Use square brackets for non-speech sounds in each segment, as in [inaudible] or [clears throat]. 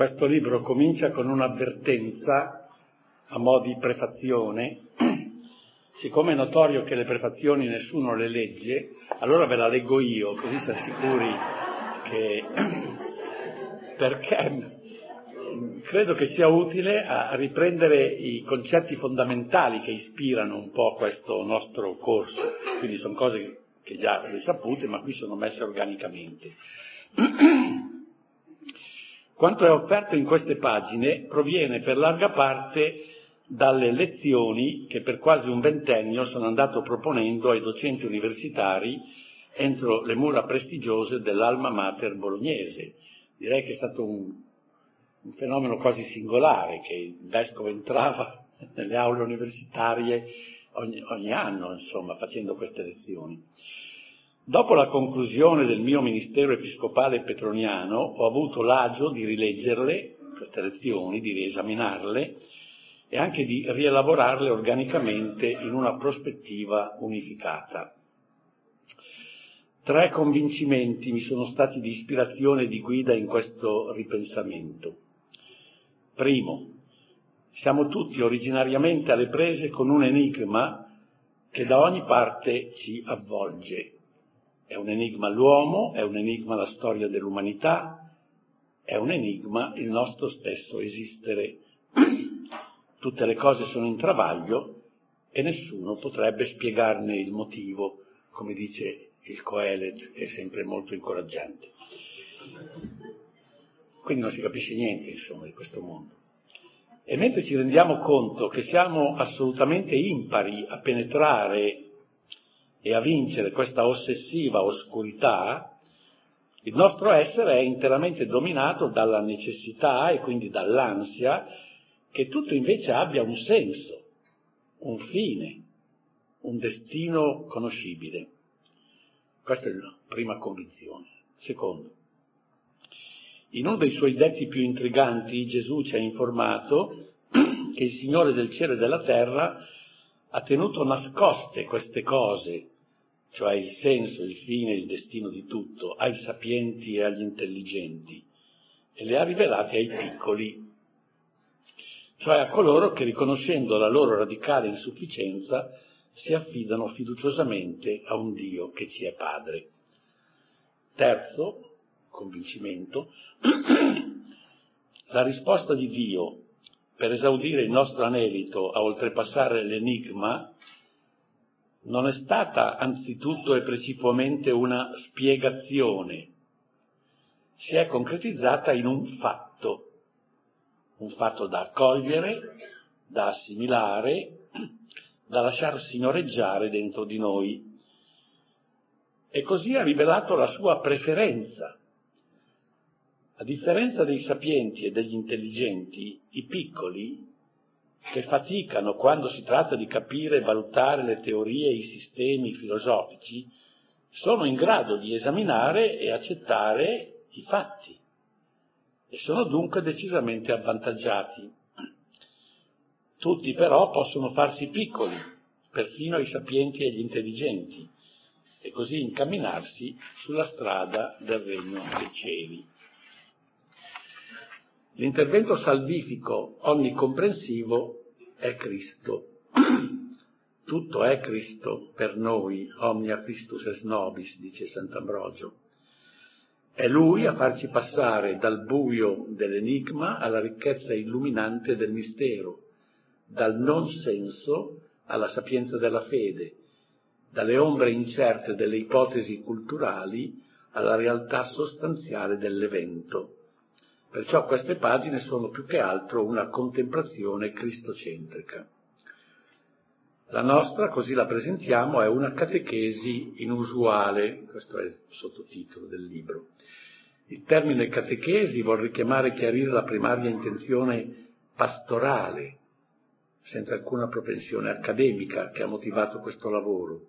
Questo libro comincia con un'avvertenza a mo' di prefazione. Siccome è notorio che le prefazioni nessuno le legge, allora ve la leggo io, così si assicuri che... [clears throat] perché credo che sia utile a riprendere i concetti fondamentali che ispirano un po' questo nostro corso. Quindi sono cose che già le sapute, ma qui sono messe organicamente. [clears throat] Quanto è offerto in queste pagine proviene per larga parte dalle lezioni che per quasi un ventennio sono andato proponendo ai docenti universitari entro le mura prestigiose dell'Alma Mater bolognese. Direi che è stato un, un fenomeno quasi singolare che il vescovo entrava [laughs] nelle aule universitarie ogni, ogni anno, insomma, facendo queste lezioni. Dopo la conclusione del mio ministero episcopale petroniano ho avuto l'agio di rileggerle, queste lezioni, di riesaminarle e anche di rielaborarle organicamente in una prospettiva unificata. Tre convincimenti mi sono stati di ispirazione e di guida in questo ripensamento. Primo, siamo tutti originariamente alle prese con un enigma che da ogni parte ci avvolge è un enigma l'uomo, è un enigma la storia dell'umanità, è un enigma il nostro stesso esistere. [clears throat] Tutte le cose sono in travaglio e nessuno potrebbe spiegarne il motivo, come dice il Coelet, è sempre molto incoraggiante. Quindi non si capisce niente, insomma, di questo mondo. E mentre ci rendiamo conto che siamo assolutamente impari a penetrare e a vincere questa ossessiva oscurità, il nostro essere è interamente dominato dalla necessità e quindi dall'ansia che tutto invece abbia un senso, un fine, un destino conoscibile. Questa è la prima convinzione. Secondo, in uno dei suoi detti più intriganti Gesù ci ha informato [clears throat] che il Signore del cielo e della terra ha tenuto nascoste queste cose, cioè il senso, il fine, il destino di tutto, ai sapienti e agli intelligenti, e le ha rivelate ai piccoli, cioè a coloro che riconoscendo la loro radicale insufficienza si affidano fiduciosamente a un Dio che ci è padre. Terzo convincimento, [clears throat] la risposta di Dio per esaudire il nostro anelito a oltrepassare l'enigma non è stata anzitutto e precipuamente una spiegazione, si è concretizzata in un fatto, un fatto da accogliere, da assimilare, da lasciar signoreggiare dentro di noi. E così ha rivelato la sua preferenza a differenza dei sapienti e degli intelligenti, i piccoli, che faticano quando si tratta di capire e valutare le teorie e i sistemi filosofici, sono in grado di esaminare e accettare i fatti e sono dunque decisamente avvantaggiati. Tutti però possono farsi piccoli, perfino i sapienti e gli intelligenti, e così incamminarsi sulla strada del regno dei cieli. L'intervento salvifico onnicomprensivo è Cristo. [clears throat] Tutto è Cristo per noi, omnia Christus es nobis, dice Sant'Ambrogio. È Lui a farci passare dal buio dell'enigma alla ricchezza illuminante del mistero, dal non senso alla sapienza della fede, dalle ombre incerte delle ipotesi culturali alla realtà sostanziale dell'evento. Perciò queste pagine sono più che altro una contemplazione cristocentrica. La nostra, così la presentiamo, è una catechesi inusuale, questo è il sottotitolo del libro. Il termine catechesi vuol richiamare e chiarire la primaria intenzione pastorale, senza alcuna propensione accademica che ha motivato questo lavoro.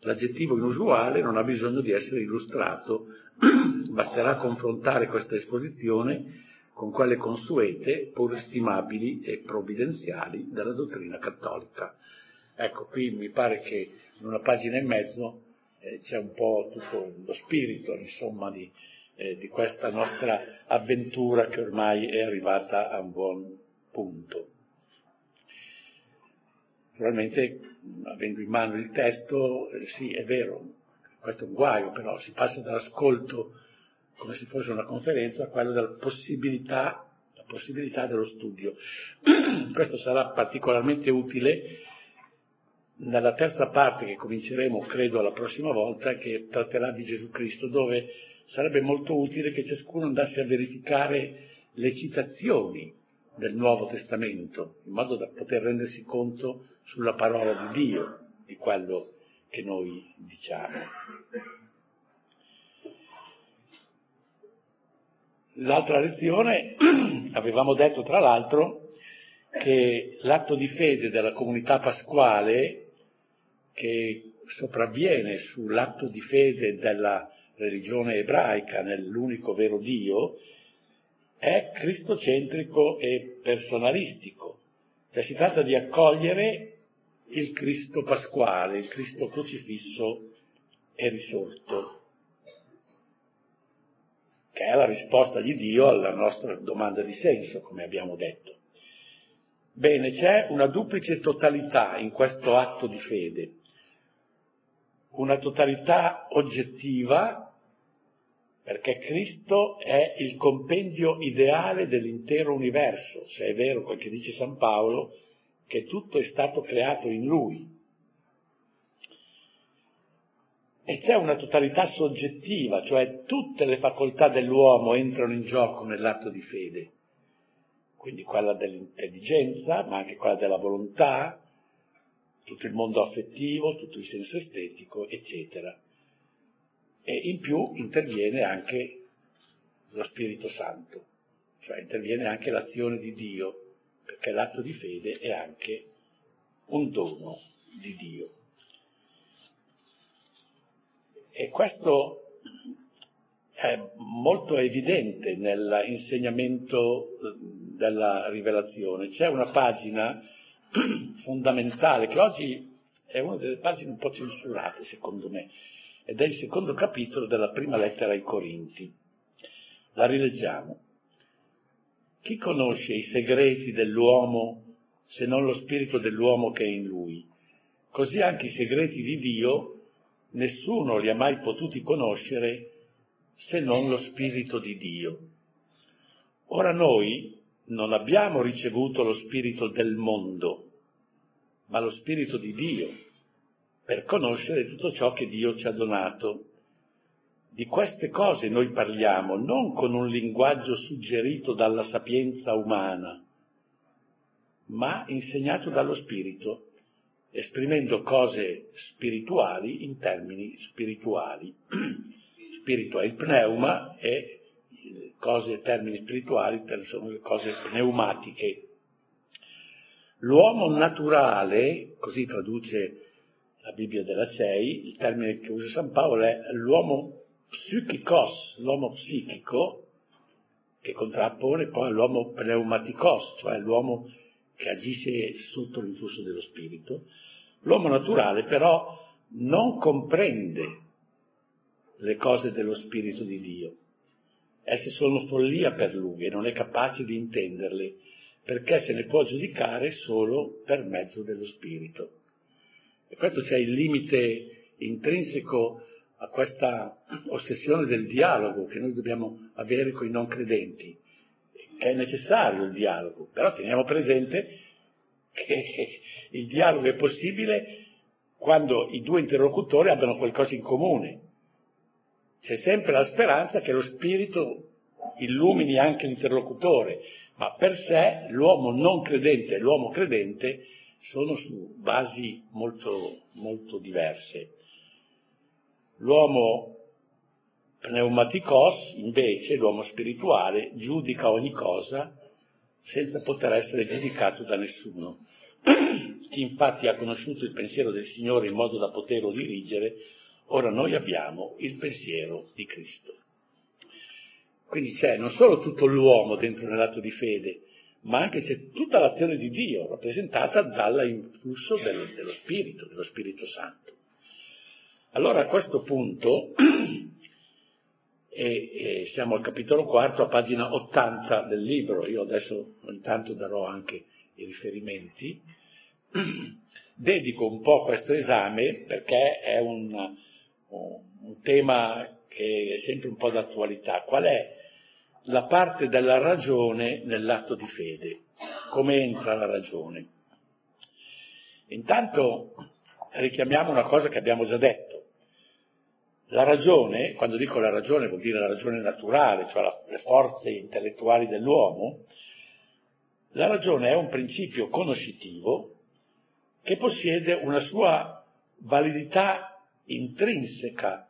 L'aggettivo inusuale non ha bisogno di essere illustrato, [clears throat] basterà confrontare questa esposizione con quelle consuete, pur stimabili e provvidenziali della dottrina cattolica. Ecco, qui mi pare che in una pagina e mezzo eh, c'è un po' tutto lo spirito, insomma, di, eh, di questa nostra avventura che ormai è arrivata a un buon punto. Naturalmente, avendo in mano il testo, eh, sì, è vero, questo è un guaio, però si passa dall'ascolto come se fosse una conferenza a quello della possibilità, la possibilità dello studio. [clears throat] questo sarà particolarmente utile nella terza parte che cominceremo, credo, la prossima volta, che tratterà di Gesù Cristo, dove sarebbe molto utile che ciascuno andasse a verificare le citazioni del Nuovo Testamento, in modo da poter rendersi conto sulla parola di Dio di quello che noi diciamo. L'altra lezione [clears throat] avevamo detto tra l'altro che l'atto di fede della comunità pasquale che sopravviene sull'atto di fede della religione ebraica nell'unico vero Dio è cristocentrico e personalistico. Cioè si tratta di accogliere il Cristo pasquale, il Cristo crocifisso e risorto, che è la risposta di Dio alla nostra domanda di senso, come abbiamo detto. Bene, c'è una duplice totalità in questo atto di fede, una totalità oggettiva perché Cristo è il compendio ideale dell'intero universo, se è vero quel che dice San Paolo, che tutto è stato creato in Lui. E c'è una totalità soggettiva, cioè tutte le facoltà dell'uomo entrano in gioco nell'atto di fede, quindi quella dell'intelligenza, ma anche quella della volontà, tutto il mondo affettivo, tutto il senso estetico, eccetera e in più interviene anche lo Spirito Santo, cioè interviene anche l'azione di Dio, perché l'atto di fede è anche un dono di Dio. E questo è molto evidente nell'insegnamento della rivelazione. C'è una pagina [clears throat] fondamentale che oggi è una delle pagine un po' censurate, secondo me, ed è il secondo capitolo della prima lettera ai Corinti. La rileggiamo. Chi conosce i segreti dell'uomo se non lo spirito dell'uomo che è in lui? Così anche i segreti di Dio nessuno li ha mai potuti conoscere se non lo spirito di Dio. Ora noi non abbiamo ricevuto lo spirito del mondo, ma lo spirito di Dio per conoscere tutto ciò che Dio ci ha donato. Di queste cose noi parliamo non con un linguaggio suggerito dalla sapienza umana, ma insegnato dallo Spirito, esprimendo cose spirituali in termini spirituali. Spirito è il pneuma e cose, termini spirituali sono le cose pneumatiche. L'uomo naturale, così traduce la Bibbia della CEI, il termine che usa San Paolo è l'uomo psichikos, l'uomo psichico, che contrappone poi l'uomo pneumaticos, cioè l'uomo che agisce sotto l'influsso dello spirito. L'uomo naturale però non comprende le cose dello spirito di Dio. Esse sono follia per lui e non è capace di intenderle, perché se ne può giudicare solo per mezzo dello spirito. E questo c'è il limite intrinseco a questa ossessione del dialogo che noi dobbiamo avere con i non credenti. È necessario il dialogo, però teniamo presente che il dialogo è possibile quando i due interlocutori abbiano qualcosa in comune. C'è sempre la speranza che lo spirito illumini anche l'interlocutore, ma per sé l'uomo non credente e l'uomo credente sono su basi molto, molto diverse. L'uomo pneumaticos, invece, l'uomo spirituale, giudica ogni cosa senza poter essere giudicato da nessuno. [clears throat] Chi infatti ha conosciuto il pensiero del Signore in modo da poterlo dirigere, ora noi abbiamo il pensiero di Cristo. Quindi c'è non solo tutto l'uomo dentro nell'atto di fede, ma anche c'è tutta l'azione di Dio rappresentata dall'influsso del, dello Spirito, dello Spirito Santo. Allora a questo punto [clears throat] e, e siamo al capitolo quarto, a pagina 80 del libro. Io adesso intanto darò anche i riferimenti. [clears throat] Dedico un po' questo esame perché è un, un tema che è sempre un po' d'attualità. Qual è la parte della ragione nell'atto di fede? Come entra la ragione? Intanto richiamiamo una cosa che abbiamo già detto. La ragione, quando dico la ragione vuol dire la ragione naturale, cioè la, le forze intellettuali dell'uomo, la ragione è un principio conoscitivo che possiede una sua validità intrinseca,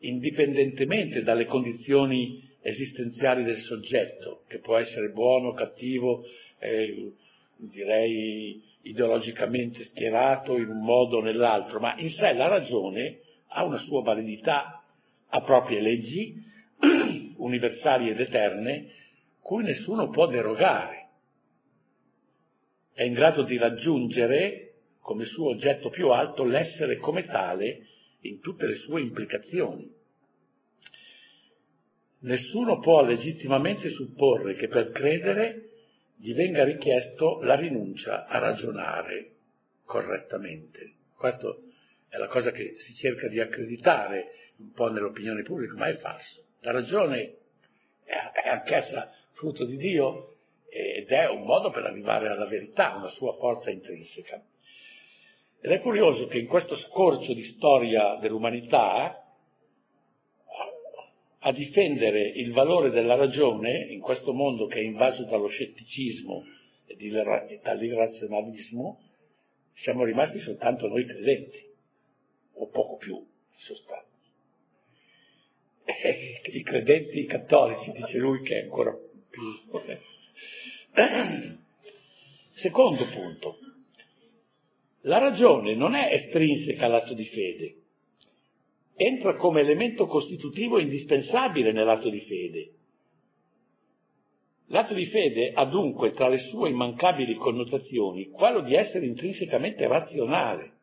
indipendentemente dalle condizioni esistenziali del soggetto, che può essere buono, cattivo, eh, direi ideologicamente schierato in un modo o nell'altro, ma in sé la ragione ha una sua validità, ha proprie leggi [clears throat] universali ed eterne, cui nessuno può derogare. È in grado di raggiungere come suo oggetto più alto l'essere come tale in tutte le sue implicazioni. Nessuno può legittimamente supporre che per credere gli venga richiesto la rinuncia a ragionare correttamente. Questa è la cosa che si cerca di accreditare un po' nell'opinione pubblica, ma è falso. La ragione è anch'essa frutto di Dio ed è un modo per arrivare alla verità, una sua forza intrinseca. Ed è curioso che in questo scorcio di storia dell'umanità a difendere il valore della ragione in questo mondo che è invaso dallo scetticismo e dall'irrazionalismo, siamo rimasti soltanto noi credenti, o poco più in sostanza. E I credenti cattolici, dice lui, che è ancora più... Secondo punto, la ragione non è estrinseca all'atto di fede, entra come elemento costitutivo indispensabile nell'atto di fede. L'atto di fede ha dunque tra le sue immancabili connotazioni quello di essere intrinsecamente razionale.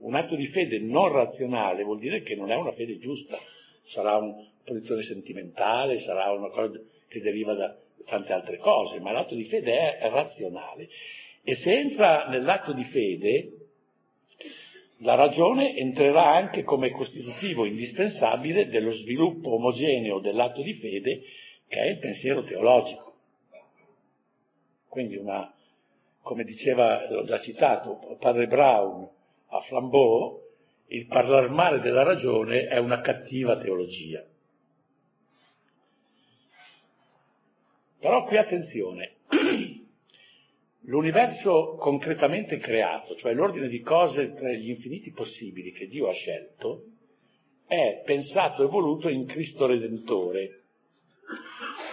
Un atto di fede non razionale vuol dire che non è una fede giusta, sarà una posizione sentimentale, sarà una cosa che deriva da tante altre cose, ma l'atto di fede è razionale. E se entra nell'atto di fede, la ragione entrerà anche come costitutivo indispensabile dello sviluppo omogeneo dell'atto di fede che è il pensiero teologico. Quindi una, come diceva, l'ho già citato, padre Brown a Flambeau, il parlar male della ragione è una cattiva teologia. Però qui attenzione, [clears throat] L'universo concretamente creato, cioè l'ordine di cose tra gli infiniti possibili che Dio ha scelto, è pensato e voluto in Cristo Redentore.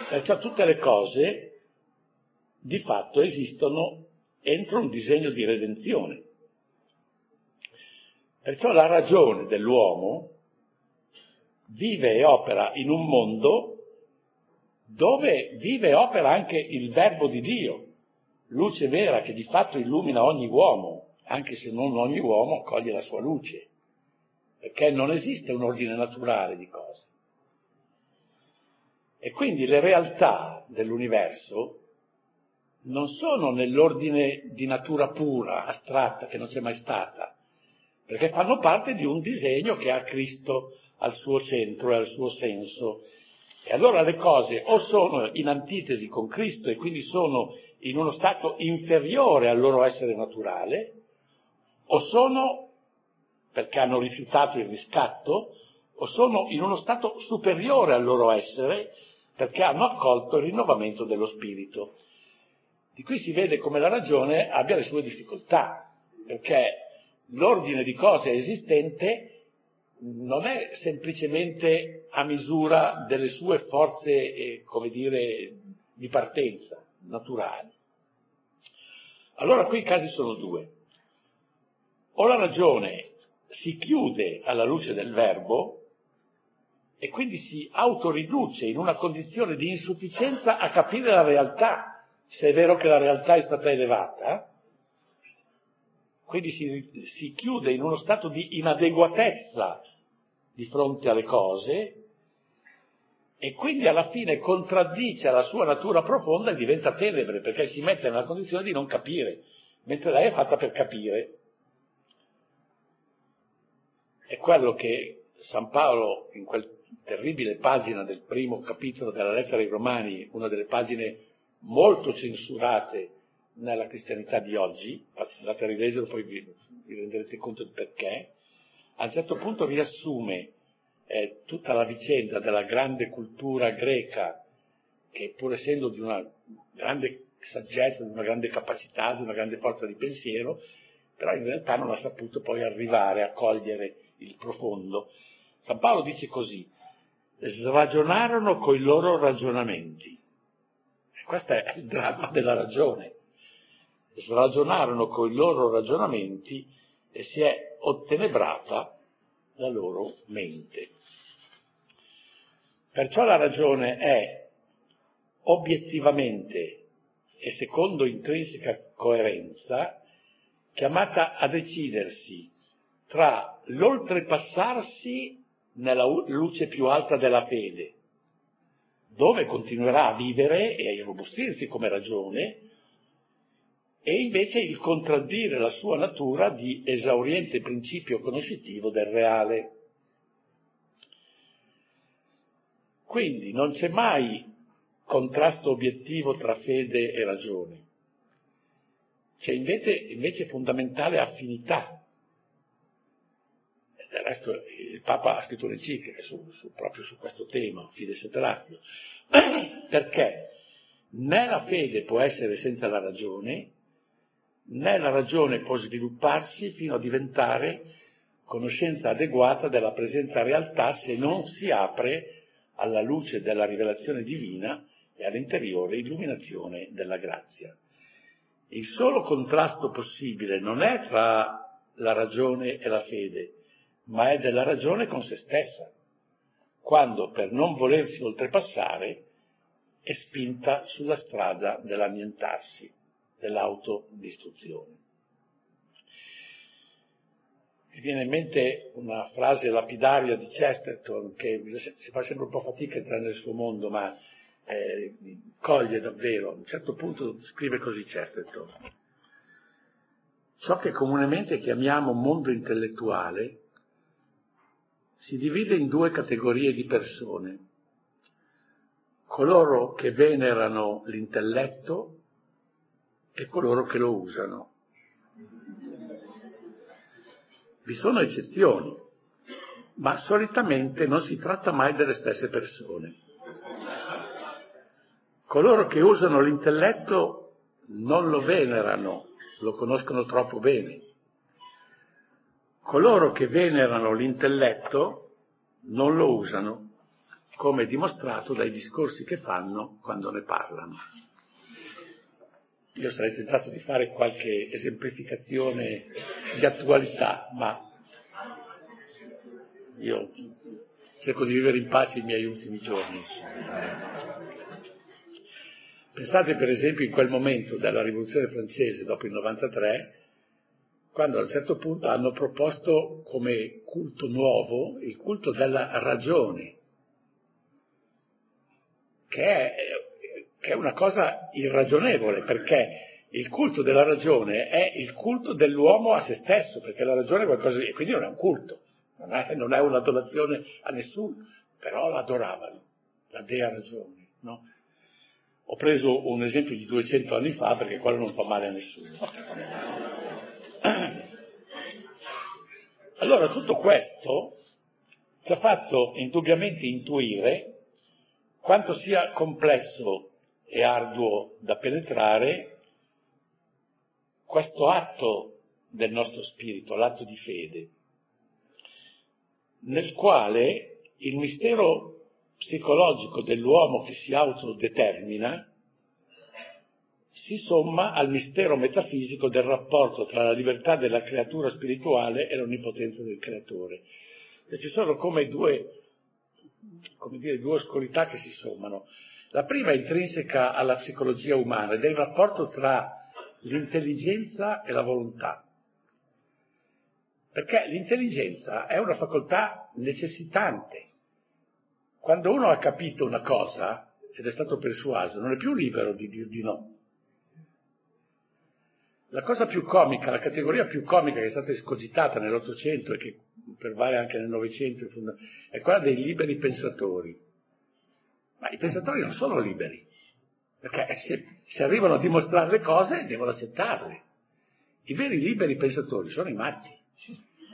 Perciò tutte le cose di fatto esistono entro un disegno di redenzione. Perciò la ragione dell'uomo vive e opera in un mondo dove vive e opera anche il verbo di Dio, luce vera che di fatto illumina ogni uomo, anche se non ogni uomo coglie la sua luce, perché non esiste un ordine naturale di cose. E quindi le realtà dell'universo non sono nell'ordine di natura pura, astratta, che non c'è mai stata, perché fanno parte di un disegno che ha Cristo al suo centro e al suo senso. E allora le cose o sono in antitesi con Cristo e quindi sono in uno stato inferiore al loro essere naturale, o sono, perché hanno rifiutato il riscatto, o sono in uno stato superiore al loro essere, perché hanno accolto il rinnovamento dello spirito. Di qui si vede come la ragione abbia le sue difficoltà, perché l'ordine di cose esistente non è semplicemente a misura delle sue forze, eh, come dire, di partenza, naturali. Allora qui i casi sono due. O la ragione si chiude alla luce del verbo e quindi si autoriduce in una condizione di insufficienza a capire la realtà, se è vero che la realtà è stata elevata, quindi si, si chiude in uno stato di inadeguatezza di fronte alle cose e quindi alla fine contraddice la sua natura profonda e diventa tenebre perché si mette nella condizione di non capire, mentre lei è fatta per capire. È quello che San Paolo in quel terribile pagina del primo capitolo della lettera ai Romani, una delle pagine molto censurate nella cristianità di oggi, andate a rileggerlo poi vi, vi renderete conto del perché, a un certo punto riassume eh, tutta la vicenda della grande cultura greca, che pur essendo di una grande saggezza, di una grande capacità, di una grande forza di pensiero, però in realtà non ha saputo poi arrivare a cogliere il profondo. San Paolo dice così, sragionarono coi loro ragionamenti. E questo è il dramma della ragione. Sragionarono coi loro ragionamenti e si è ottenebrata la loro mente. Perciò la ragione è obiettivamente e secondo intrinseca coerenza chiamata a decidersi tra l'oltrepassarsi nella luce più alta della fede, dove continuerà a vivere e a irrobustirsi come ragione, e invece il contraddire la sua natura di esauriente principio conoscitivo del reale. Quindi non c'è mai contrasto obiettivo tra fede e ragione, c'è invece, invece fondamentale affinità. Del resto il Papa ha scritto un'enciclica proprio su questo tema, Fides et Ratio, [clears throat] perché né la fede può essere senza la ragione, né la ragione può svilupparsi fino a diventare conoscenza adeguata della presenza realtà se non si apre alla luce della rivelazione divina e all'interiore illuminazione della grazia. Il solo contrasto possibile non è tra la ragione e la fede, ma è della ragione con se stessa, quando per non volersi oltrepassare è spinta sulla strada dell'annientarsi, dell'autodistruzione. Mi viene in mente una frase lapidaria di Chesterton che si fa sempre un po' fatica a entrare nel suo mondo, ma eh, coglie davvero. A un certo punto scrive così Chesterton. Ciò che comunemente chiamiamo mondo intellettuale si divide in due categorie di persone. Coloro che venerano l'intelletto e coloro che lo usano. Vi sono eccezioni, ma solitamente non si tratta mai delle stesse persone. Coloro che usano l'intelletto non lo venerano, lo conoscono troppo bene Coloro che venerano l'intelletto non lo usano, come dimostrato dai discorsi che fanno quando ne parlano. Io sarei tentato di fare qualche esemplificazione di attualità, ma io cerco di vivere in pace i miei ultimi giorni. Pensate per esempio in quel momento della rivoluzione francese dopo il 93, quando a un certo punto hanno proposto come culto nuovo il culto della ragione, che è, che è una cosa irragionevole, perché il culto della ragione è il culto dell'uomo a se stesso, perché la ragione è qualcosa di... quindi non è un culto, non è, non è un'adorazione a nessuno, però l'adoravano, la dea ragione, no? Ho preso un esempio di 200 anni fa perché quello non fa male a nessuno. [coughs] Allora tutto questo ci ha fatto indubbiamente intuire quanto sia complesso e arduo da penetrare questo atto del nostro spirito, l'atto di fede, nel quale il mistero psicologico dell'uomo che si autodetermina si somma al mistero metafisico del rapporto tra la libertà della creatura spirituale e l'onnipotenza del creatore. E ci sono come due, come dire, due oscurità che si sommano. La prima è intrinseca alla psicologia umana ed è il rapporto tra l'intelligenza e la volontà. Perché l'intelligenza è una facoltà necessitante. Quando uno ha capito una cosa ed è stato persuaso, non è più libero di dir di no. La cosa più comica, la categoria più comica che è stata escogitata nell'Ottocento e che pervale anche nel Novecento è quella dei liberi pensatori. Ma i pensatori non sono liberi, perché se, se arrivano a dimostrare le cose devono accettarle. I veri liberi pensatori sono i matti.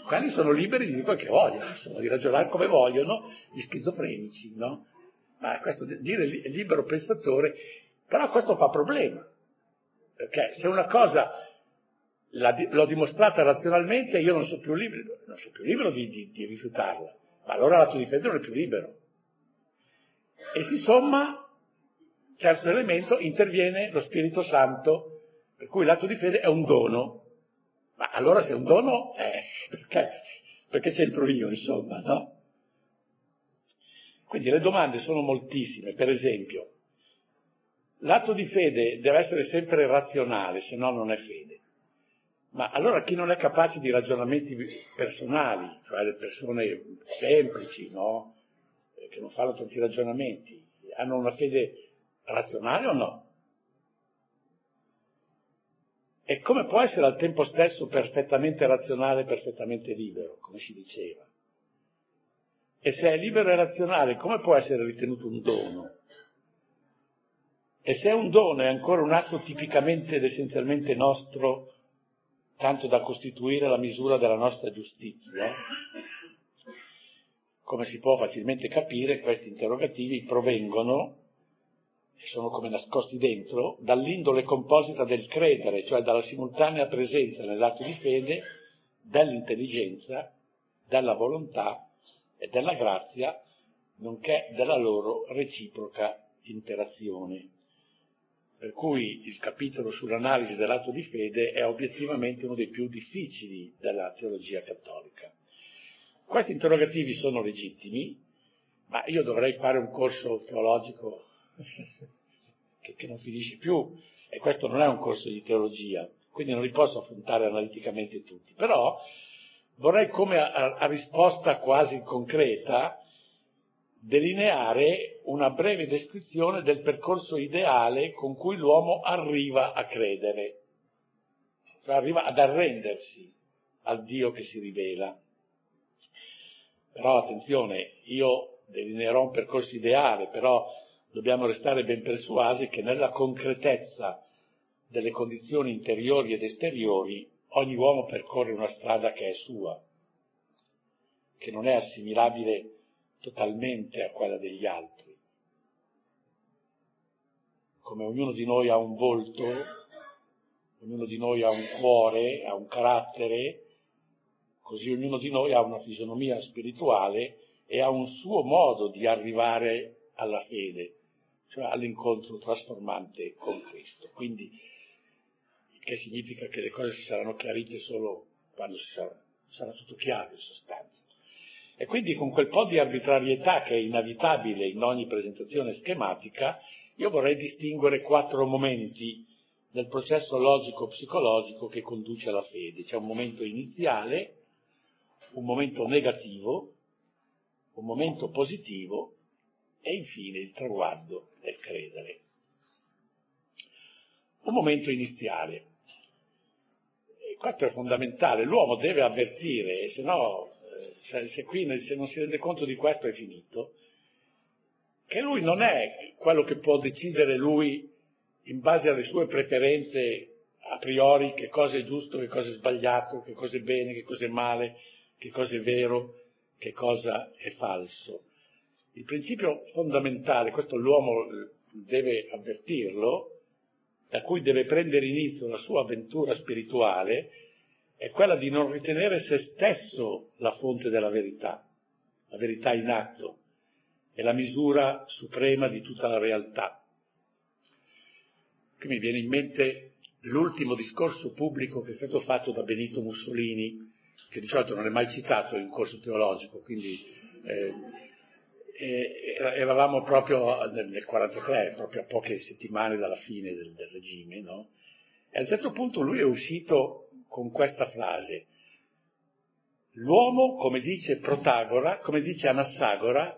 Quelli sono liberi di dire quel che vogliono, insomma, di ragionare come vogliono, gli schizofrenici, no? Ma questo dire libero pensatore, però questo fa problema. Perché se una cosa l'ho dimostrata razionalmente, io non sono più libero, non sono più libero di, di, di rifiutarla. Ma allora l'atto di fede non è più libero. E si somma, terzo elemento, interviene lo Spirito Santo, per cui l'atto di fede è un dono. Ma allora se è un dono, eh, perché, perché c'entro io, insomma, no? Quindi le domande sono moltissime, per esempio, l'atto di fede deve essere sempre razionale, se no non è fede. Ma allora chi non è capace di ragionamenti personali, cioè le persone semplici, no? Che non fanno tanti ragionamenti, hanno una fede razionale o no? E come può essere al tempo stesso perfettamente razionale e perfettamente libero, come si diceva? E se è libero e razionale, come può essere ritenuto un dono? E se è un dono è ancora un atto tipicamente ed essenzialmente nostro, tanto da costituire la misura della nostra giustizia, come si può facilmente capire, questi interrogativi provengono, e sono come nascosti dentro, dall'indole composita del credere, cioè dalla simultanea presenza nell'atto di fede dell'intelligenza, della volontà e della grazia, nonché della loro reciproca interazione. Per cui il capitolo sull'analisi dell'atto di fede è obiettivamente uno dei più difficili della teologia cattolica. Questi interrogativi sono legittimi, ma io dovrei fare un corso teologico [laughs] che, che non finisce più, e questo non è un corso di teologia, quindi non li posso affrontare analiticamente tutti. Però vorrei come a, a risposta quasi concreta delineare una breve descrizione del percorso ideale con cui l'uomo arriva a credere, cioè arriva ad arrendersi al Dio che si rivela. Però attenzione, io delineerò un percorso ideale, però dobbiamo restare ben persuasi che nella concretezza delle condizioni interiori ed esteriori ogni uomo percorre una strada che è sua, che non è assimilabile totalmente a quella degli altri. Come ognuno di noi ha un volto, ognuno di noi ha un cuore, ha un carattere, così ognuno di noi ha una fisionomia spirituale e ha un suo modo di arrivare alla fede, cioè all'incontro trasformante con Cristo. Quindi, che significa che le cose si saranno chiarite solo quando sarà, sarà tutto chiaro in sostanza. E quindi con quel po' di arbitrarietà che è inevitabile in ogni presentazione schematica, io vorrei distinguere quattro momenti del processo logico-psicologico che conduce alla fede. C'è un momento iniziale, un momento negativo, un momento positivo e infine il traguardo del credere. Un momento iniziale. E questo è fondamentale, l'uomo deve avvertire, se no se, se qui se non si rende conto di questo è finito, che lui non è quello che può decidere lui in base alle sue preferenze a priori che cosa è giusto, che cosa è sbagliato, che cosa è bene, che cosa è male, che cosa è vero, che cosa è falso. Il principio fondamentale, questo l'uomo deve avvertirlo, da cui deve prendere inizio la sua avventura spirituale, è quella di non ritenere se stesso la fonte della verità, la verità in atto, è la misura suprema di tutta la realtà. Qui mi viene in mente l'ultimo discorso pubblico che è stato fatto da Benito Mussolini, che di solito non è mai citato in corso teologico, quindi eh, eh, eravamo proprio nel 1943, proprio a poche settimane dalla fine del, del regime, no? E a un certo punto lui è uscito con questa frase. L'uomo, come dice Protagora, come dice Anassagora,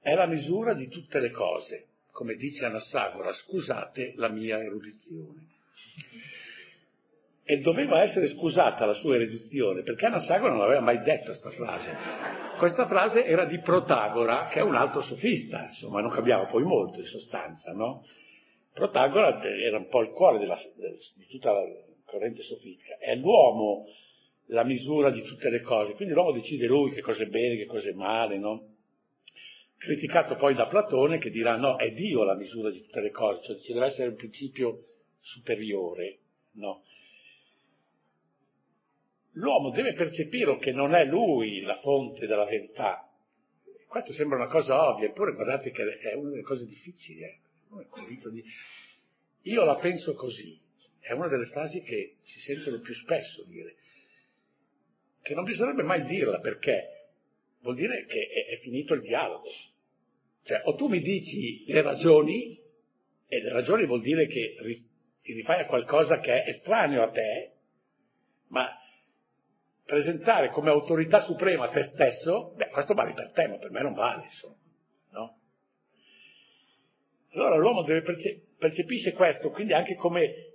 è la misura di tutte le cose. Come dice Anassagora, scusate la mia erudizione. E doveva essere scusata la sua erudizione, perché Anassagora non aveva mai detto questa frase. Questa frase era di Protagora, che è un altro sofista, insomma, non cambiava poi molto in sostanza, no? Protagora era un po' il cuore della, di tutta la corrente sofistica. È l'uomo la misura di tutte le cose, quindi l'uomo decide lui che cosa è bene, che cosa è male, no? Criticato poi da Platone che dirà no, è Dio la misura di tutte le cose, cioè ci deve essere un principio superiore, no? L'uomo deve percepire che non è lui la fonte della verità. Questo sembra una cosa ovvia, eppure guardate che è una delle cose difficili. Eh? Io la penso così, è una delle frasi che si sentono più spesso dire che non bisognerebbe mai dirla perché vuol dire che è, è finito il dialogo. Cioè, o tu mi dici le ragioni, e le ragioni vuol dire che ri, ti rifai a qualcosa che è estraneo a te, ma presentare come autorità suprema te stesso, beh, questo vale per te, ma per me non vale, insomma, no? Allora l'uomo perce- percepisce questo, quindi anche come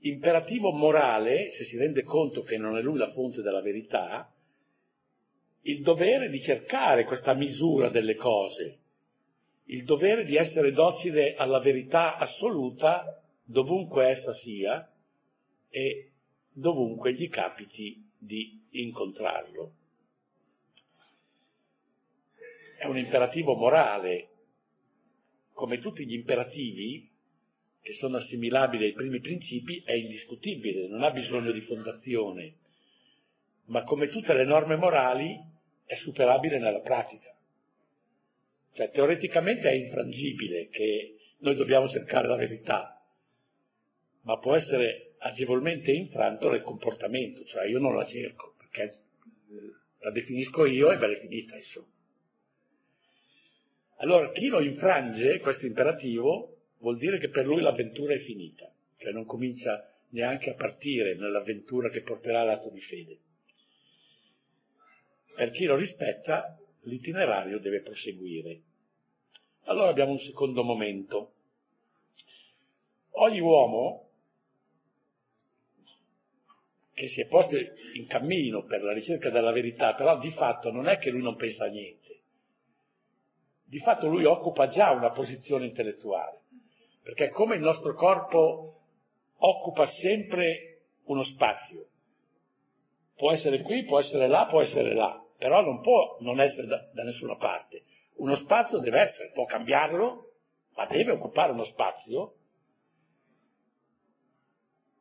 imperativo morale, se si rende conto che non è lui la fonte della verità, il dovere di cercare questa misura delle cose, il dovere di essere docile alla verità assoluta dovunque essa sia e dovunque gli capiti di incontrarlo. È un imperativo morale, come tutti gli imperativi, che sono assimilabili ai primi principi è indiscutibile, non ha bisogno di fondazione, ma come tutte le norme morali è superabile nella pratica. Cioè teoreticamente è infrangibile che noi dobbiamo cercare la verità, ma può essere agevolmente infranto nel comportamento, cioè io non la cerco, perché la definisco io e me l'è finita, insomma. Allora chi lo infrange, questo imperativo, vuol dire che per lui l'avventura è finita, cioè non comincia neanche a partire nell'avventura che porterà all'atto di fede. Per chi lo rispetta, l'itinerario deve proseguire. Allora abbiamo un secondo momento. Ogni uomo che si è posto in cammino per la ricerca della verità, però di fatto non è che lui non pensa a niente. Di fatto lui occupa già una posizione intellettuale perché come il nostro corpo occupa sempre uno spazio, può essere qui, può essere là, può essere là, però non può non essere da, da nessuna parte. Uno spazio deve essere, può cambiarlo, ma deve occupare uno spazio.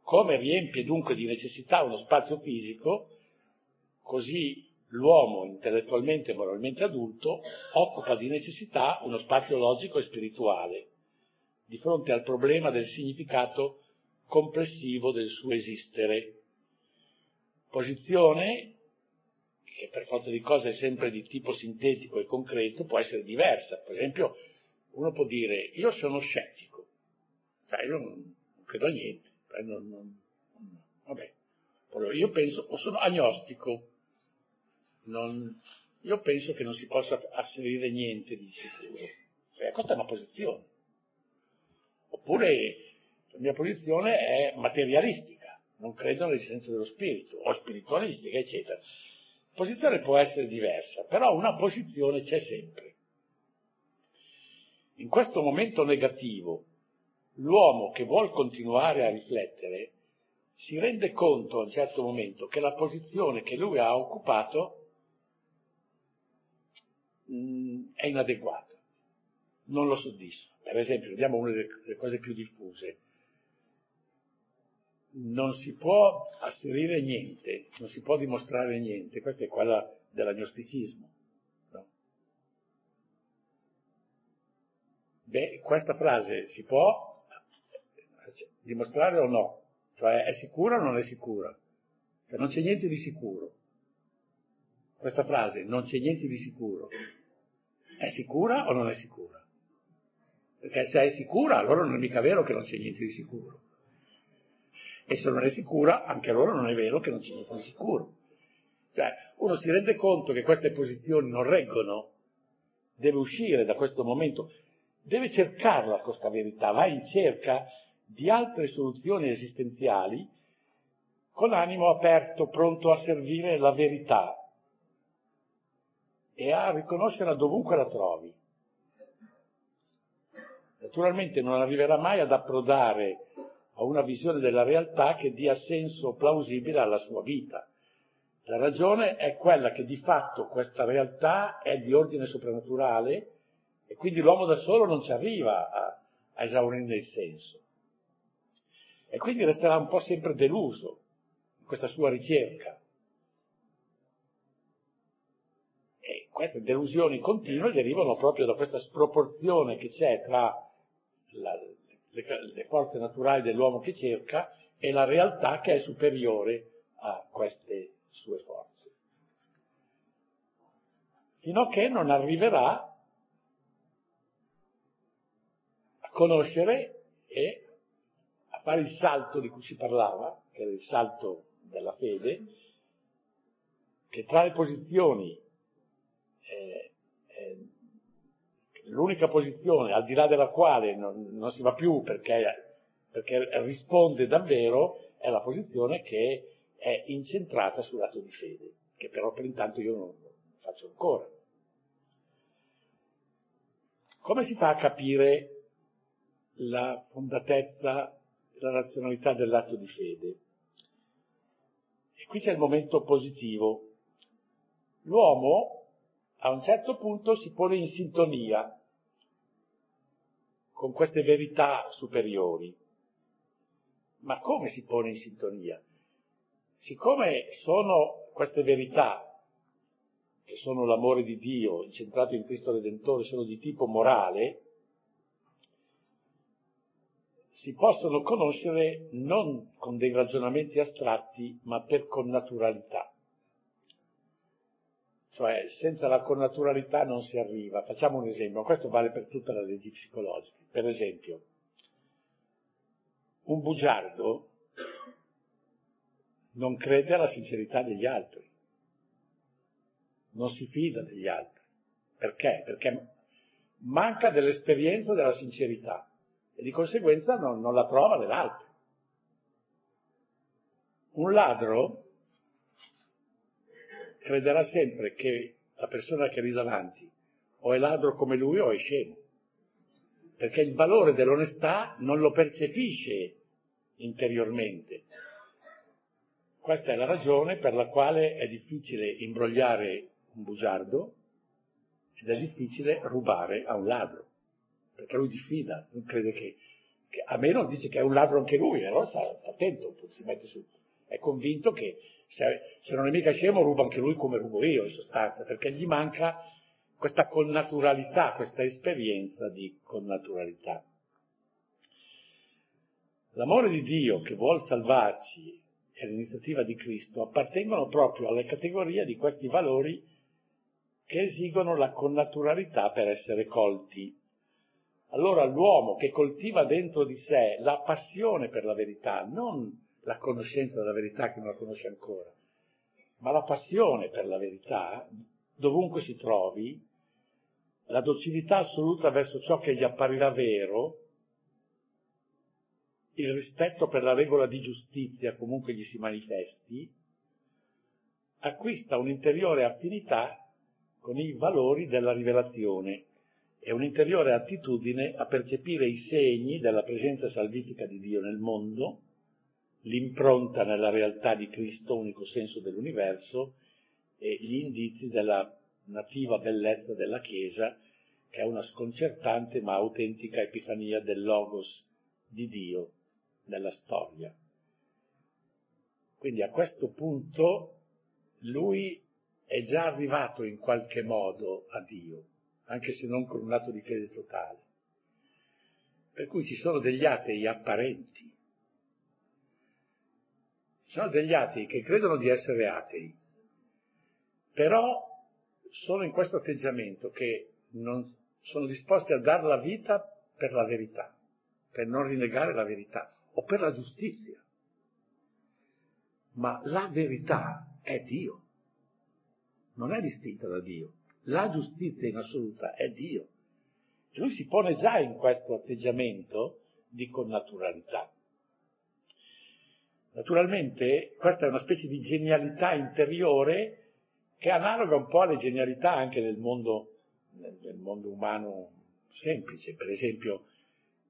Come riempie dunque di necessità uno spazio fisico, così l'uomo intellettualmente e moralmente adulto occupa di necessità uno spazio logico e spirituale di fronte al problema del significato complessivo del suo esistere. Posizione che per forza di cose è sempre di tipo sintetico e concreto, può essere diversa. Per esempio, uno può dire io sono scettico, cioè io non, credo a niente, cioè non, non, vabbè. io penso, o sono agnostico, non, io penso che non si possa asserire niente di sicuro. Cioè, questa è una posizione. Oppure la mia posizione è materialistica, non credo nell'esistenza dello spirito, o spiritualistica, eccetera. La posizione può essere diversa, però una posizione c'è sempre. In questo momento negativo, l'uomo che vuole continuare a riflettere si rende conto a un certo momento che la posizione che lui ha occupato mh, mm, è inadeguata, non lo soddisfa. Per esempio, vediamo una delle cose più diffuse. Non si può asserire niente, non si può dimostrare niente, questa è quella dell'agnosticismo. No? Beh, questa frase si può dimostrare o no? Cioè è sicura o non è sicura? Cioè non c'è niente di sicuro. Questa frase, non c'è niente di sicuro, è sicura o non è sicura? Perché se è sicura, allora non è mica vero che non c'è niente di sicuro. E se non è sicura, anche allora non è vero che non c'è niente di sicuro. Cioè, uno si rende conto che queste posizioni non reggono, deve uscire da questo momento, deve cercarla questa verità, va in cerca di altre soluzioni esistenziali con animo aperto, pronto a servire la verità e a riconoscerla dovunque la trovi. Naturalmente non arriverà mai ad approdare a una visione della realtà che dia senso plausibile alla sua vita. La ragione è quella che di fatto questa realtà è di ordine soprannaturale e quindi l'uomo da solo non ci arriva a, a esaurirne il senso. E quindi resterà un po' sempre deluso in questa sua ricerca. E queste delusioni continue derivano proprio da questa sproporzione che c'è tra la, le, le forze naturali dell'uomo che cerca e la realtà che è superiore a queste sue forze. Fino a che non arriverà a conoscere e fare il salto di cui si parlava, che era il salto della fede, che tra le posizioni eh, eh, l'unica posizione al di là della quale non, non si va più perché, perché, risponde davvero è la posizione che è incentrata sull'atto di fede, che però per intanto io non faccio ancora. Come si fa a capire la fondatezza, la razionalità dell'atto di fede? E qui c'è il momento positivo. L'uomo a un certo punto si pone in sintonia con queste verità superiori. Ma come si pone in sintonia? Siccome sono queste verità, che sono l'amore di Dio incentrato in Cristo Redentore, sono di tipo morale, si possono conoscere non con dei ragionamenti astratti, ma per connaturalità cioè senza la connaturalità non si arriva. Facciamo un esempio, questo vale per tutte le leggi psicologiche. Per esempio, un bugiardo non crede alla sincerità degli altri, non si fida degli altri. Perché? Perché manca dell'esperienza della sincerità e di conseguenza non, non la prova nell'altro. Un ladro crederà sempre che la persona che è lì davanti o è ladro come lui o è scemo, perché il valore dell'onestà non lo percepisce interiormente. Questa è la ragione per la quale è difficile imbrogliare un bugiardo ed è difficile rubare a un ladro, perché lui diffida, non crede che, che a me non dice che è un ladro anche lui, allora sta, sta attento, si mette su, è convinto che se, se non è mica scemo ruba anche lui come rubo io in sostanza, perché gli manca questa connaturalità, questa esperienza di connaturalità. L'amore di Dio che vuol salvarci e l'iniziativa di Cristo appartengono proprio alla categoria di questi valori che esigono la connaturalità per essere colti. Allora l'uomo che coltiva dentro di sé la passione per la verità, non la conoscenza della verità che non la conosce ancora, ma la passione per la verità, dovunque si trovi, la docilità assoluta verso ciò che gli apparirà vero, il rispetto per la regola di giustizia comunque gli si manifesti, acquista un'interiore affinità con i valori della rivelazione e un'interiore attitudine a percepire i segni della presenza salvifica di Dio nel mondo, l'impronta nella realtà di Cristo, unico senso dell'universo, e gli indizi della nativa bellezza della Chiesa, che è una sconcertante ma autentica epifania del Logos di Dio nella storia. Quindi a questo punto lui è già arrivato in qualche modo a Dio, anche se non con un atto di fede totale. Per cui ci sono degli atei apparenti, sono degli atei che credono di essere atei, però sono in questo atteggiamento che non sono disposti a dare la vita per la verità, per non rinnegare la verità o per la giustizia. Ma la verità è Dio. non è distinta da Dio. La giustizia in assoluta è Dio. E lui si pone già in questo atteggiamento di connaturalità. Naturalmente questa è una specie di genialità interiore che analoga un po' alle genialità anche del mondo, del mondo umano semplice. Per esempio,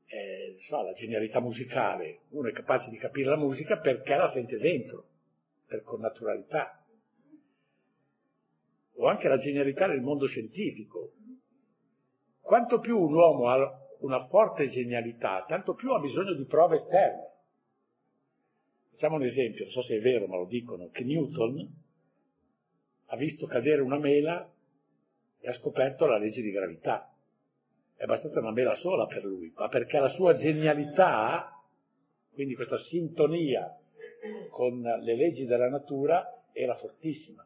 eh, so, la genialità musicale. Uno è capace di capire la musica perché la sente dentro, per connaturalità. O anche la genialità del mondo scientifico. Quanto più un uomo ha una forte genialità, tanto più ha bisogno di prove esterne. Facciamo un esempio, non so se è vero, ma lo dicono, che Newton ha visto cadere una mela e ha scoperto la legge di gravità. È bastata una mela sola per lui, ma perché la sua genialità, quindi questa sintonia con le leggi della natura, era fortissima.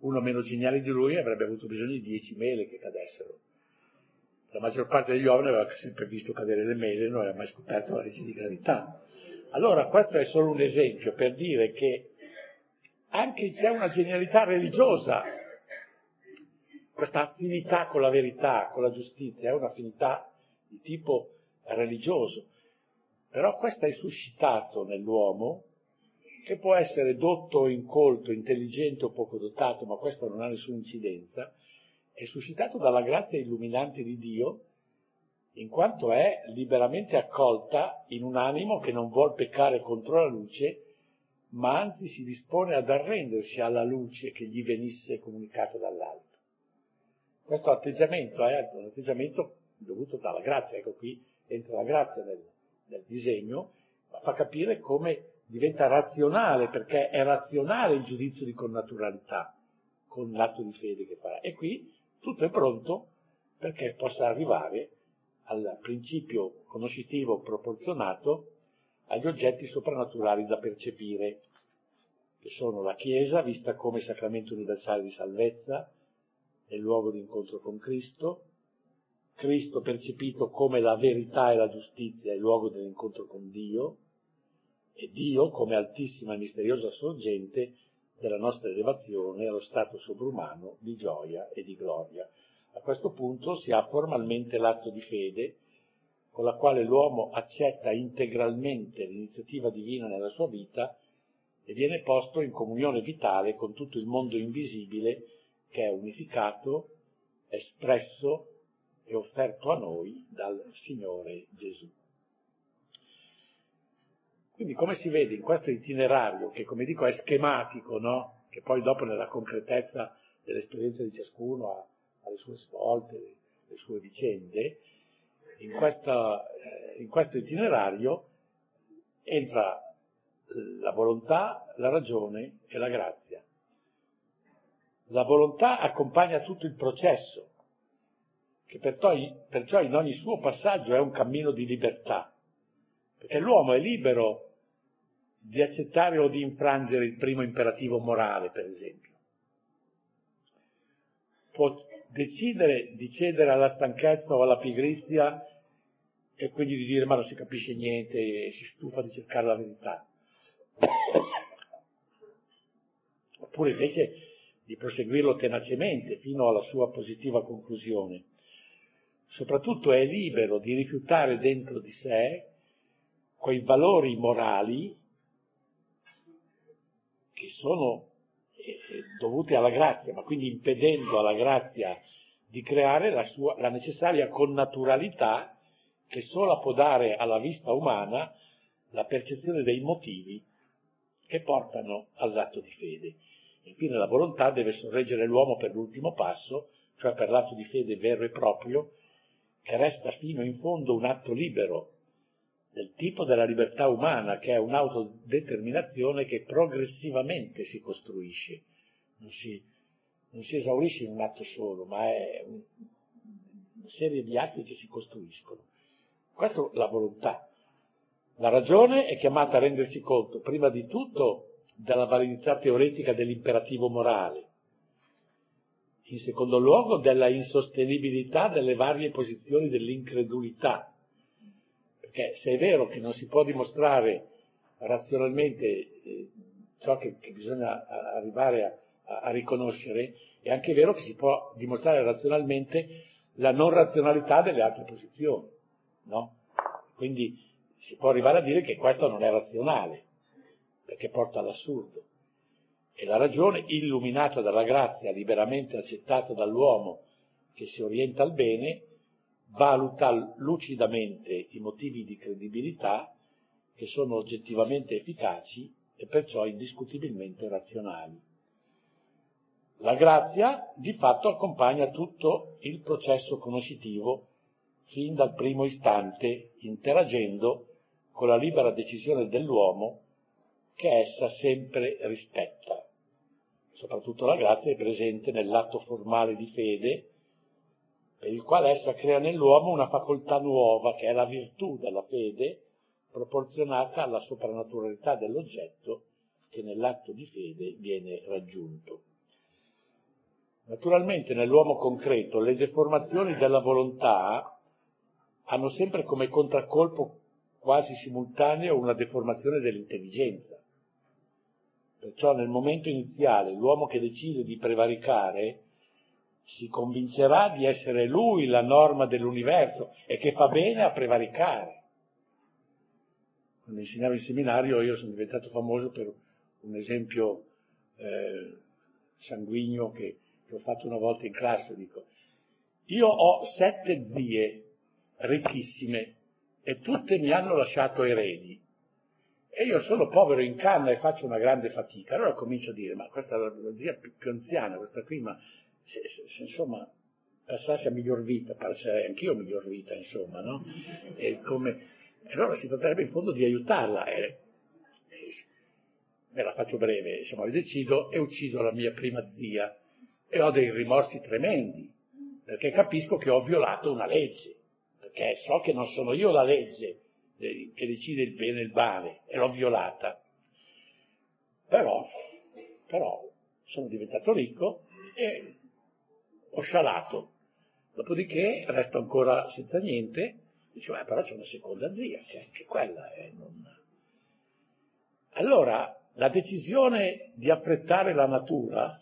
Uno meno geniale di lui avrebbe avuto bisogno di dieci mele che cadessero. La maggior parte degli uomini aveva sempre visto cadere le mele non aveva mai scoperto la legge di gravità. Allora questo è solo un esempio per dire che anche c'è una genialità religiosa, questa affinità con la verità, con la giustizia, è un'affinità di tipo religioso, però questo è suscitato nell'uomo, che può essere dotto o incolto, intelligente o poco dotato, ma questo non ha nessuna incidenza, è suscitato dalla grazia illuminante di Dio in quanto è liberamente accolta in un animo che non vuol peccare contro la luce, ma anzi si dispone ad arrendersi alla luce che gli venisse comunicata dall'alto. Questo atteggiamento è un atteggiamento dovuto dalla grazia, ecco qui entra la grazia nel, nel disegno, ma fa capire come diventa razionale, perché è razionale il giudizio di connaturalità con l'atto di fede che farà. E qui tutto è pronto perché possa arrivare al principio conoscitivo proporzionato agli oggetti soprannaturali da percepire, che sono la Chiesa vista come sacramento universale di salvezza e luogo di incontro con Cristo, Cristo percepito come la verità e la giustizia e luogo dell'incontro con Dio, e Dio come altissima e misteriosa sorgente della nostra elevazione allo stato sovrumano di gioia e di gloria. A questo punto si ha formalmente l'atto di fede con la quale l'uomo accetta integralmente l'iniziativa divina nella sua vita e viene posto in comunione vitale con tutto il mondo invisibile che è unificato, espresso e offerto a noi dal Signore Gesù. Quindi come si vede in questo itinerario, che come dico è schematico, no? che poi dopo nella concretezza dell'esperienza di ciascuno ha alle sue svolte, le sue vicende, in, questa, eh, in questo itinerario entra la volontà, la ragione e la grazia. La volontà accompagna tutto il processo, che perciò in ogni suo passaggio è un cammino di libertà, perché l'uomo è libero di accettare o di infrangere il primo imperativo morale, per esempio. Può decidere di cedere alla stanchezza o alla pigrizia e quindi di dire ma non si capisce niente e si stufa di cercare la verità. Oppure invece di proseguirlo tenacemente fino alla sua positiva conclusione. Soprattutto è libero di rifiutare dentro di sé quei valori morali che sono dovuti alla grazia, ma quindi impedendo alla grazia di creare la, sua, la necessaria connaturalità che sola può dare alla vista umana la percezione dei motivi che portano all'atto di fede. Infine la volontà deve sorreggere l'uomo per l'ultimo passo, cioè per l'atto di fede vero e proprio, che resta fino in fondo un atto libero, del tipo della libertà umana, che è un'autodeterminazione che progressivamente si costruisce, non si, non si esaurisce in un atto solo, ma è un, una serie di atti che si costruiscono. Questa è la volontà. La ragione è chiamata a rendersi conto, prima di tutto, della validità teoretica dell'imperativo morale, in secondo luogo della insostenibilità delle varie posizioni dell'incredulità, perché se è vero che non si può dimostrare razionalmente eh, ciò che, che bisogna arrivare a, a, a riconoscere, è anche vero che si può dimostrare razionalmente la non razionalità delle altre posizioni, no? Quindi si può arrivare a dire che questo non è razionale, perché porta all'assurdo. E la ragione, illuminata dalla grazia, liberamente accettata dall'uomo che si orienta al bene, valuta lucidamente i motivi di credibilità che sono oggettivamente efficaci e perciò indiscutibilmente razionali. La grazia di fatto accompagna tutto il processo conoscitivo fin dal primo istante, interagendo con la libera decisione dell'uomo che essa sempre rispetta. Soprattutto la grazia è presente nell'atto formale di fede, per il quale essa crea nell'uomo una facoltà nuova, che è la virtù della fede, proporzionata alla soprannaturalità dell'oggetto che nell'atto di fede viene raggiunto. Naturalmente nell'uomo concreto le deformazioni della volontà hanno sempre come contraccolpo quasi simultaneo una deformazione dell'intelligenza. Perciò nel momento iniziale l'uomo che decide di prevaricare si convincerà di essere lui la norma dell'universo e che fa bene a prevaricare. Quando insegnavo in seminario io sono diventato famoso per un esempio eh, sanguigno che, che ho fatto una volta in classe, dico, io ho sette zie ricchissime e tutte mi hanno lasciato eredi e io sono povero in canna e faccio una grande fatica. Allora comincio a dire, ma questa è la zia più, anziana, questa qui, ma se, se, insomma passasse a miglior vita, passerei anch'io a miglior vita, insomma, no? E come... allora si tratterebbe in fondo di aiutarla. E, e, me la faccio breve, insomma, decido e uccido la mia prima zia e ho dei rimorsi tremendi, perché capisco che ho violato una legge, perché so che non sono io la legge eh, che decide il bene e il male, e l'ho violata. Però, però sono diventato ricco e ho scialato. Dopodiché resto ancora senza niente, dice, beh, però c'è una seconda zia, che anche quella è non... Allora, la decisione di affrettare la natura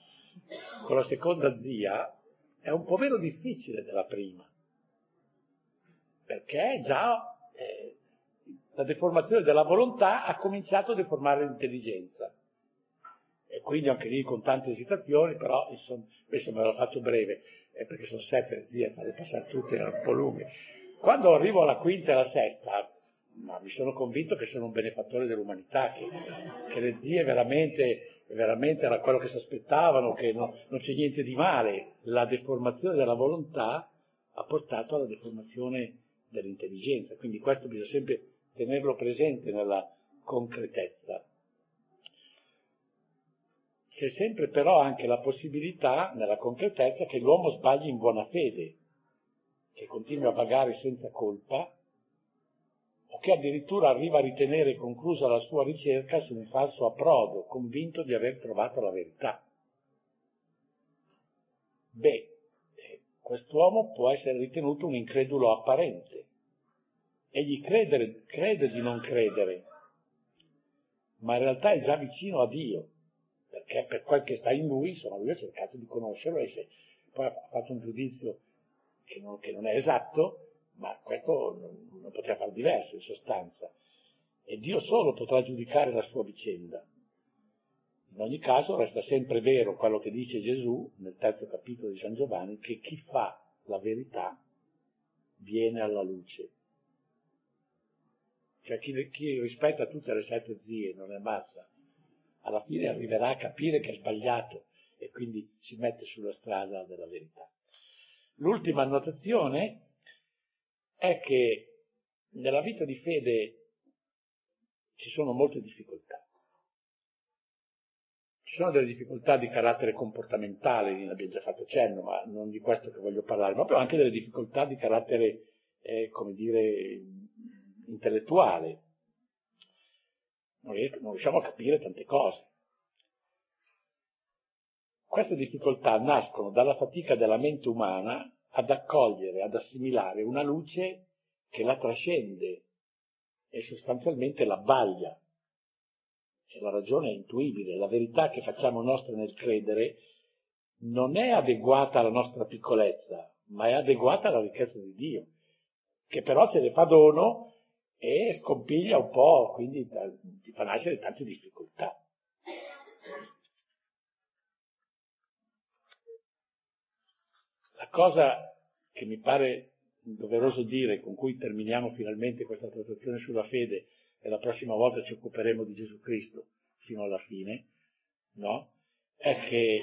con la seconda zia è un po' meno difficile della prima, perché già eh, la deformazione della volontà ha cominciato a deformare l'intelligenza. Quindi anche lì con tante esitazioni, però insomma, questo me lo faccio breve, eh, perché sono sette zie, farle passare tutte, erano un po' lunghe. Quando arrivo alla quinta e alla sesta, ma mi sono convinto che sono un benefattore dell'umanità, che, che le zie veramente, veramente era quello che si aspettavano, che no, non c'è niente di male. La deformazione della volontà ha portato alla deformazione dell'intelligenza, quindi questo bisogna sempre tenerlo presente nella concretezza. C'è sempre però anche la possibilità, nella concretezza, che l'uomo sbagli in buona fede, che continui a vagare senza colpa, o che addirittura arriva a ritenere conclusa la sua ricerca su un falso approdo, convinto di aver trovato la verità. Beh, eh, quest'uomo può essere ritenuto un incredulo apparente. Egli crede, crede di non credere, ma in realtà è già vicino a Dio, perché per quel che sta in lui, insomma, lui ha cercato di conoscerlo e se poi ha fatto un giudizio che non, che non è esatto, ma questo non, non poteva far diverso in sostanza. E Dio solo potrà giudicare la sua vicenda. In ogni caso resta sempre vero quello che dice Gesù nel terzo capitolo di San Giovanni, che chi fa la verità viene alla luce. Cioè chi, chi rispetta tutte le sette zie, non è massa, alla fine arriverà a capire che è sbagliato e quindi si mette sulla strada della verità. L'ultima annotazione è che nella vita di fede ci sono molte difficoltà. Ci sono delle difficoltà di carattere comportamentale, ne abbiamo già fatto cenno, ma non di questo che voglio parlare, ma proprio anche delle difficoltà di carattere, eh, come dire, intellettuale. Non, riusciamo a capire tante cose. Queste difficoltà nascono dalla fatica della mente umana ad accogliere, ad assimilare una luce che la trascende e sostanzialmente la baglia. la ragione è intuibile, la verità che facciamo nostra nel credere non è adeguata alla nostra piccolezza, ma è adeguata alla ricchezza di Dio, che però ce ne fa dono e scompiglia un po', quindi ti fa nascere tante difficoltà. La cosa che mi pare doveroso dire, con cui terminiamo finalmente questa trattazione sulla fede, e la prossima volta ci occuperemo di Gesù Cristo fino alla fine, no? È che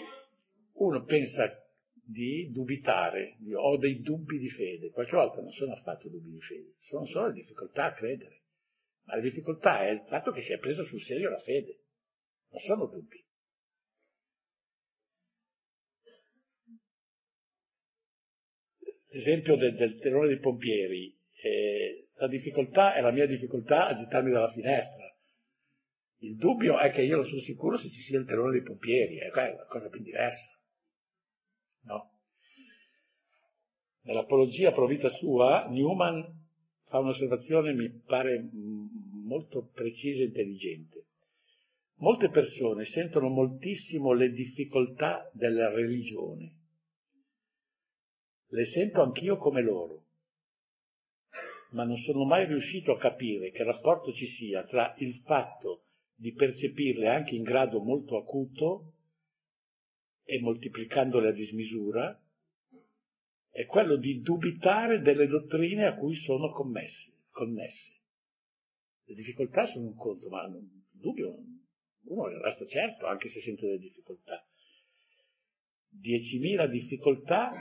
uno pensa di dubitare, di, ho dei dubbi di fede, qualche volta non sono affatto dubbi di fede, sono solo difficoltà a credere, ma la difficoltà è il fatto che si è presa sul serio la fede, non sono dubbi. L'esempio del, del terrore dei pompieri, eh, la difficoltà è la mia difficoltà a gettarmi dalla finestra. Il dubbio è che io non sono sicuro se ci sia il terrore dei pompieri, è una cosa ben diversa. No? Nell'apologia pro vita sua, Newman fa un'osservazione, mi pare molto precisa e intelligente. Molte persone sentono moltissimo le difficoltà della religione. Le sento anch'io come loro, ma non sono mai riuscito a capire che rapporto ci sia tra il fatto di percepirle anche in grado molto acuto e moltiplicandole a dismisura, è quello di dubitare delle dottrine a cui sono commesse, connesse. Le difficoltà sono un conto, ma il dubbio uno resta certo, anche se sente delle difficoltà. Diecimila difficoltà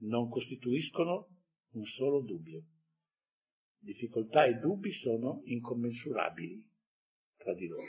non costituiscono un solo dubbio. Difficoltà e dubbi sono incommensurabili tra di loro.